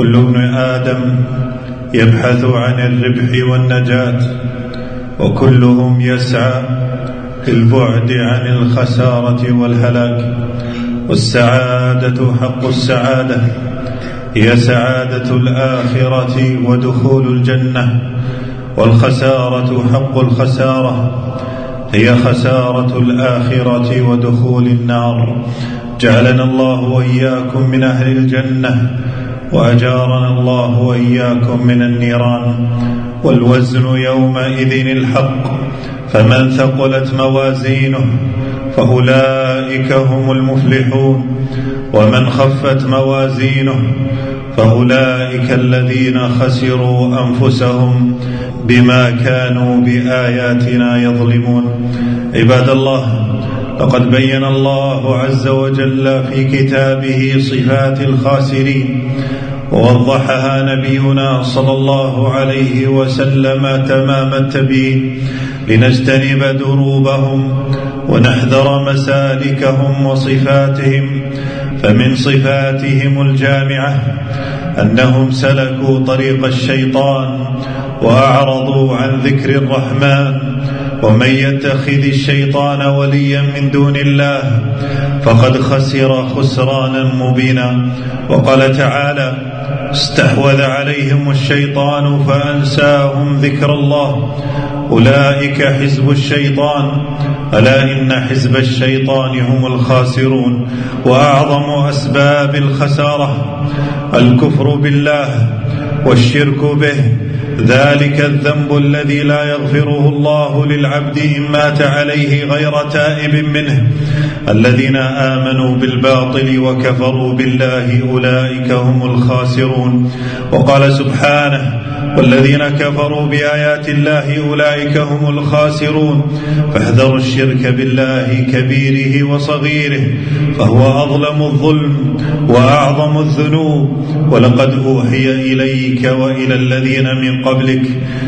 كل ابن آدم يبحث عن الربح والنجاة وكلهم يسعى في البعد عن الخسارة والهلاك. والسعادة حق السعادة هي سعادة الآخرة ودخول الجنة. والخسارة حق الخسارة هي خسارة الآخرة ودخول النار. جعلنا الله وإياكم من أهل الجنة وأجارنا الله وإياكم من النيران والوزن يومئذ الحق فمن ثقلت موازينه فأولئك هم المفلحون ومن خفت موازينه فأولئك الذين خسروا أنفسهم بما كانوا بآياتنا يظلمون. عباد الله لقد بين الله عز وجل في كتابه صفات الخاسرين ووضحها نبينا صلى الله عليه وسلم تمام التبيين. لنجتنب دروبهم ونحذر مسالكهم وصفاتهم فمن صفاتهم الجامعة أنهم سلكوا طريق الشيطان وأعرضوا عن ذكر الرحمن. ومن يتخذ الشيطان وليا من دون الله فقد خسر خسرانا مبينا وقال تعالى استحوذ عليهم الشيطان فأنساهم ذكر الله أولئك حزب الشيطان ألا إن حزب الشيطان هم الخاسرون وأعظم أسباب الخسارة الكفر بالله والشرك به ذلك الذنب الذي لا يغفره الله للعبد إن مات عليه غير تائب منه. الذين آمنوا بالباطل وكفروا بالله أولئك هم الخاسرون. وقال سبحانه والذين كفروا بآيات الله أولئك هم الخاسرون. فاحذروا الشرك بالله كبيره وصغيره فهو أظلم الظلم وأعظم الذنوب. ولقد أوحي إليك وإلى الذين من قبلك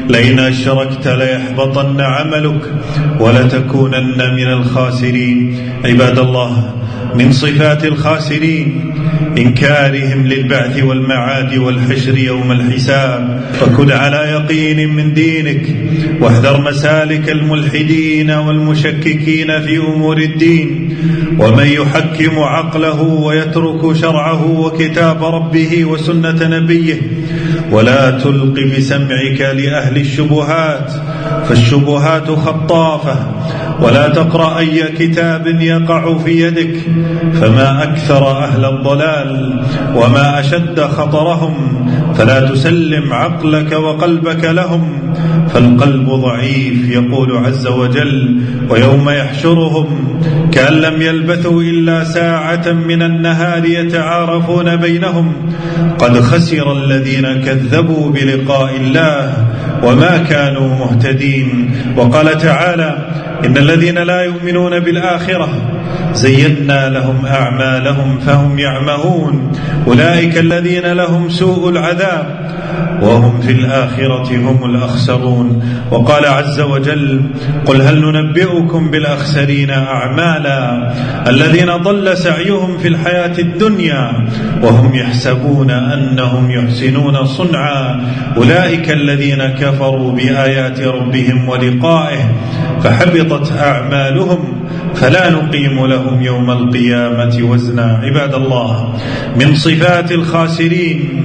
لئن أشركت ليحبطن عملك ولتكونن من الخاسرين. عباد الله من صفات الخاسرين إنكارهم للبعث والمعاد والحشر يوم الحساب. فكن على يقين من دينك واحذر مسالك الملحدين والمشككين في أمور الدين. ومن يحكم عقله ويترك شرعه وكتاب ربه وسنة نبيه ولا تلق بسمعك لأهل الشبهات فالشبهات خطافة. ولا تقرأ أي كتاب يقع في يدك فما أكثر أهل الضلال وما أشد خطرهم فلا تسلم عقلك وقلبك لهم فالقلب ضعيف يقول عز وجل ويوم يحشرهم كأن لم يلبثوا إلا ساعة من النهار يتعارفون بينهم قد خسر الذين كذبوا بلقاء الله وما كانوا مهتدين وقال تعالى إن الذين لا يؤمنون بالآخرة زينا لهم أعمالهم فهم يعمهون. أولئك الذين لهم سوء العذاب وهم في الآخرة هم الأخسرون. وقال عز وجل قل هل ننبئكم بالأخسرين أعمالا الذين ضل سعيهم في الحياة الدنيا وهم يحسبون أنهم يحسنون صنعا. أولئك الذين كفروا بآيات ربهم ولقائه فحبطت أعمالهم فلا نقيم لهم يوم القيامة وزنا. عباد الله من صفات الخاسرين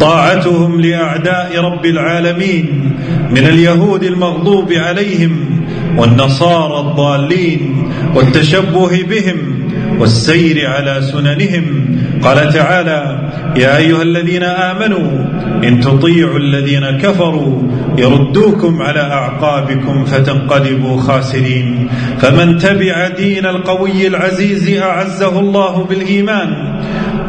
طاعتهم لأعداء رب العالمين من اليهود المغضوب عليهم والنصارى الضالين والتشبه بهم والسير على سننهم قال تعالى يا أيها الذين آمنوا إن تطيعوا الذين كفروا يردوكم على أعقابكم فتنقلبوا خاسرين. فمن تبع دين القوي العزيز أعزه الله بالإيمان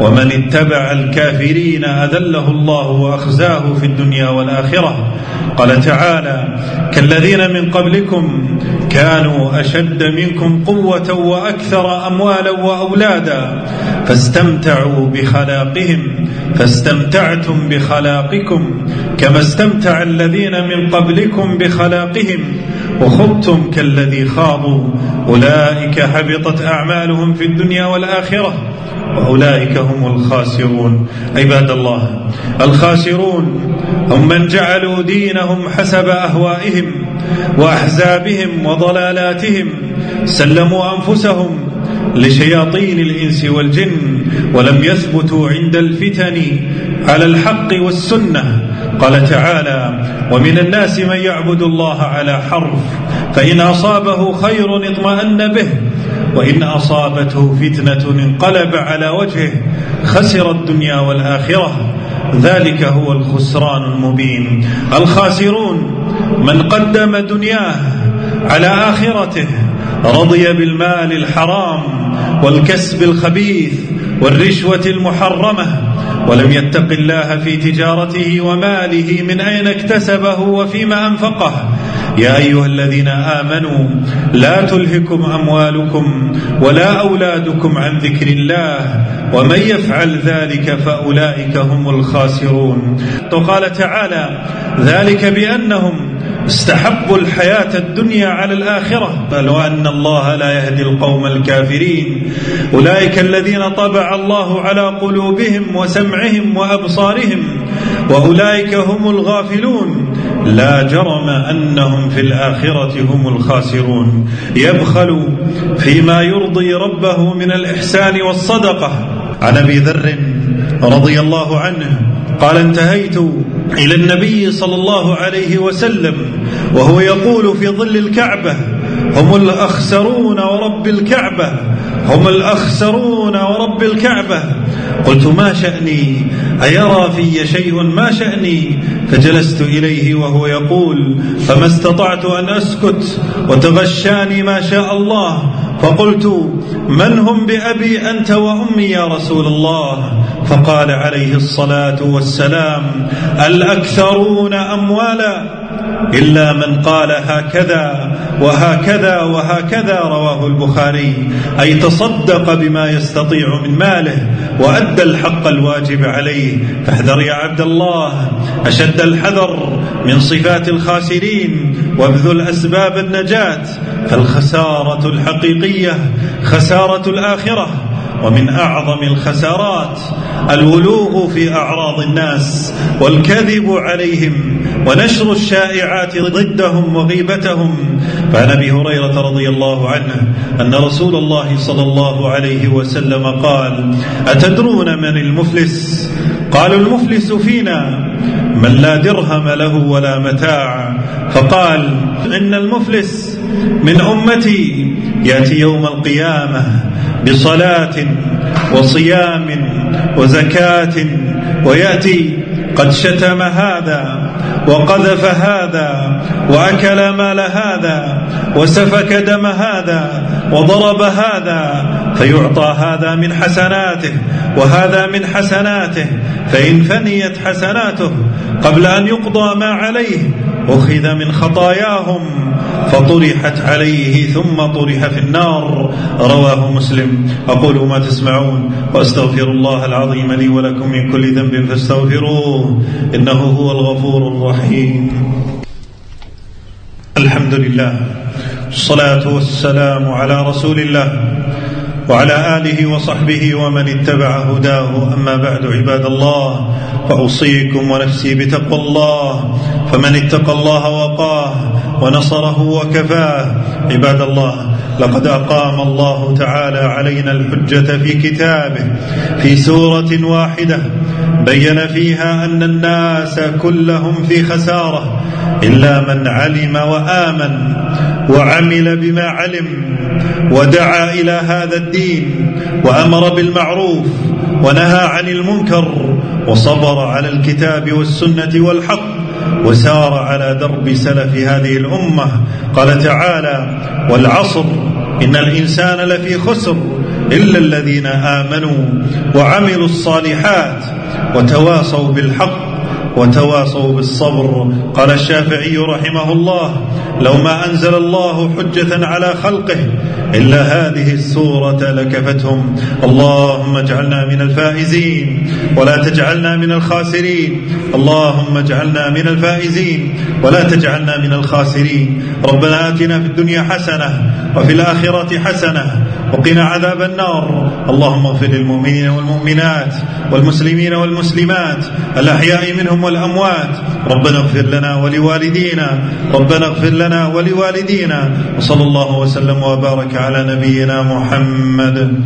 ومن اتبع الكافرين أذله الله وأخزاه في الدنيا والآخرة. قال تعالى كالذين من قبلكم كانوا أشد منكم قوة وأكثر أموالا وأولادا فاستمتعوا بخلاقهم فاستمتعتم بخلاقكم كما استمتع الذين من قبلكم بخلاقهم وخضتم كالذي خاضوا. أولئك حبطت أعمالهم في الدنيا والآخرة. واولئك هم الخاسرون. عباد الله الخاسرون هم من جعلوا دينهم حسب أهوائهم وأحزابهم وضلالاتهم. سلموا أنفسهم لشياطين الإنس والجن ولم يثبتوا عند الفتن على الحق والسنة. قال تعالى ومن الناس من يعبد الله على حرف فإن أصابه خير اطمأن به وإن أصابته فتنة انقلب على وجهه خسر الدنيا والآخرة. ذلك هو الخسران المبين. الخاسرون من قدم دنياه على آخرته رضي بالمال الحرام والكسب الخبيث والرشوة المحرمة ولم يتق الله في تجارته وماله من أين اكتسبه وفيما أنفقه. يا أيها الذين آمنوا لا تلهكم أموالكم ولا أولادكم عن ذكر الله ومن يفعل ذلك فأولئك هم الخاسرون. وقال تعالى ذلك بأنهم استحبوا الحياة الدنيا على الآخرة بل وأن الله لا يهدي القوم الكافرين. أولئك الذين طبع الله على قلوبهم وسمعهم وأبصارهم وأولئك هم الغافلون. لا جرم أنهم في الآخرة هم الخاسرون. يبخل فيما يرضي ربه من الإحسان والصدقة. عن أبي ذر رضي الله عنه قال انتهيت إلى النبي صلى الله عليه وسلم وهو يقول في ظل الكعبة هم الأخسرون ورب الكعبة هم الأخسرون ورب الكعبة. قلت ما شأني؟ أيرى في شيء ما شأني؟ فجلست إليه وهو يقول فما استطعت أن أسكت وتغشاني ما شاء الله. فقلت من هم بأبي أنت وأمي يا رسول الله؟ فقال عليه الصلاة والسلام الأكثرون أموالا إلا من قال هكذا. وهكذا وهكذا رواه البخاري. أي تصدق بما يستطيع من ماله وأدى الحق الواجب عليه. فاحذر يا عبد الله. أشد الحذر من صفات الخاسرين وابذل أسباب النجاة. فالخسارة الحقيقية خسارة الآخرة. ومن أعظم الخسارات الولوغ في أعراض الناس والكذب عليهم ونشر الشائعات ضدهم وغيبتهم. فعن أبي هريرة رضي الله عنه أن رسول الله صلى الله عليه وسلم قال أتدرون من المفلس؟ قالوا المفلس فينا. من لا درهم له ولا متاع. فقال إن المفلس من أمتي يأتي يوم القيامة. بصلاة وصيام وزكاة ويأتي قد شتم هذا وقذف هذا وأكل مال هذا وسفك دم هذا وضرب هذا فيعطى هذا من حسناته وهذا من حسناته فإن فنيت حسناته قبل أن يقضى ما عليه أخذ من خطاياهم فطرحت عليه ثم طرح في النار رواه مسلم. أقول ما تسمعون وأستغفر الله العظيم لي ولكم من كل ذنب فاستغفروه إنه هو الغفور الرحيم. الحمد لله الصلاة والسلام على رسول الله وعلى آله وصحبه ومن اتبع هداه. أما بعد عباد الله فأوصيكم ونفسي بتقوى الله. فمن اتقى الله وقاه ونصره وكفاه. عباد الله لقد أقام الله تعالى علينا الحجة في كتابه في سورة واحدة. بين فيها أن الناس كلهم في خسارة إلا من علم وآمن. وعمل بما علم ودعا إلى هذا الدين وأمر بالمعروف ونهى عن المنكر وصبر على الكتاب والسنة والحق وسار على درب سلف هذه الأمة. قال تعالى والعصر إن الإنسان لفي خسر إلا الذين آمنوا وعملوا الصالحات وتواصوا بالحق. وتواصوا بالصبر. قال الشافعي رحمه الله لو ما أنزل الله حجة على خلقه إلا هذه السورة لكفتهم. اللهم اجعلنا من الفائزين ولا تجعلنا من الخاسرين. اللهم اجعلنا من الفائزين ولا تجعلنا من الخاسرين. ربنا آتنا في الدنيا حسنة وفي الآخرة حسنة وقنا عذاب النار. اللهم اغفر للمؤمنين والمؤمنات والمسلمين والمسلمات الأحياء منهم والأموات. ربنا اغفر لنا ولوالدينا ربنا اغفر لنا ولوالدينا. وصلى الله وسلم وبارك على نبينا محمد.